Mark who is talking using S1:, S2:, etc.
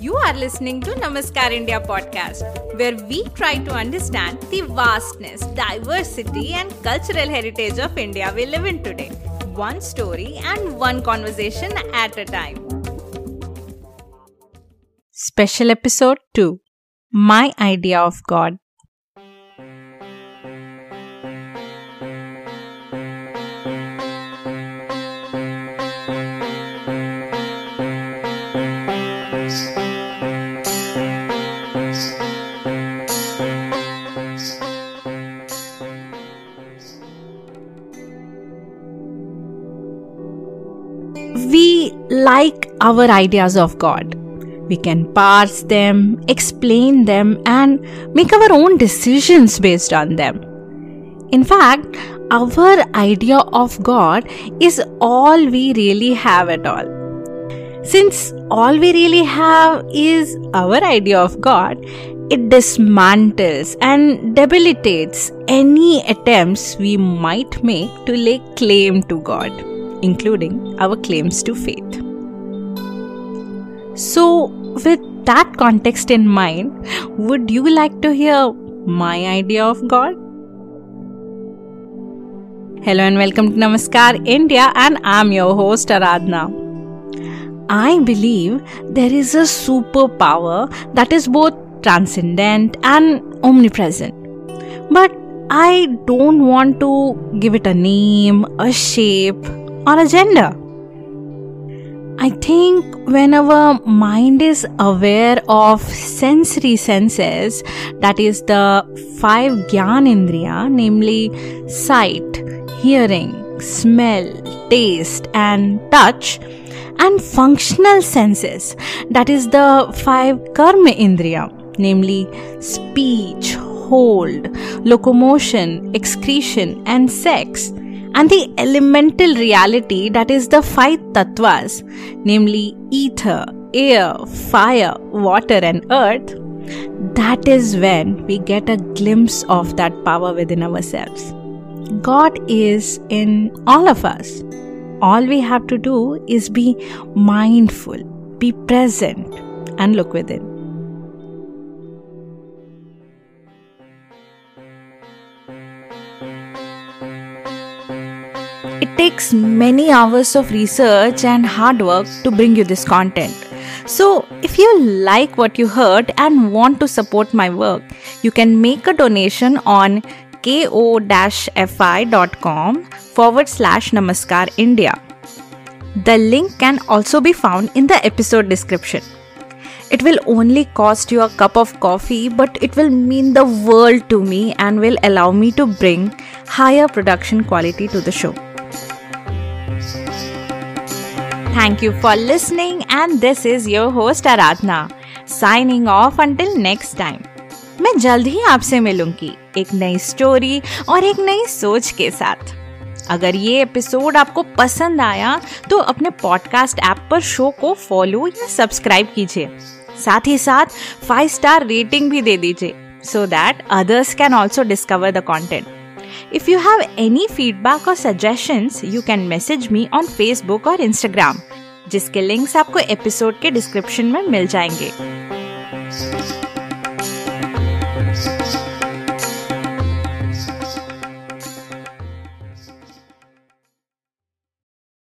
S1: You are listening to Namaskar India podcast, where we try to understand the vastness, diversity, and cultural heritage of India we live in today. One story and one conversation at a time. Special episode 2 My Idea of God. We like our ideas of God. We can parse them, explain them, and make our own decisions based on them. In fact, our idea of God is all we really have at all. Since all we really have is our idea of God, it dismantles and debilitates any attempts we might make to lay claim to God including our claims to faith. So, with that context in mind, would you like to hear my idea of God? Hello and welcome to Namaskar India, and I'm your host Aradhna. I believe there is a superpower that is both transcendent and omnipresent. But I don't want to give it a name, a shape, or a gender. I think when our mind is aware of sensory senses, that is the five Gyanendriya, namely sight, hearing, smell, taste, and touch, and functional senses, that is the five Karma Indriya, namely speech, hold, locomotion, excretion, and sex and the elemental reality that is the five tattvas, namely ether, air, fire, water, and earth, that is when we get a glimpse of that power within ourselves. God is in all of us. All we have to do is be mindful, be present, and look within. It takes many hours of research and hard work to bring you this content. So, if you like what you heard and want to support my work, you can make a donation on ko-fi.com forward slash namaskar India. The link can also be found in the episode description. It will only cost you a cup of coffee, but it will mean the world to me and will allow me to bring higher production quality to the show. Thank you for listening, and this is your host Aradhna, signing off until next time. मैं जल्द ही आपसे मिलूँगी एक नई story और एक नई सोच के साथ। अगर ये एपिसोड आपको पसंद आया तो अपने पॉडकास्ट ऐप पर शो को फॉलो या सब्सक्राइब कीजिए। साथ ही साथ फाइव स्टार रेटिंग भी दे दीजिए so that others can also discover the content If you have any feedback or suggestions, you can message me on Facebook or Instagram, जिसके लिंक्स आपको एपिसोड के डिस्क्रिप्शन में मिल जाएँगे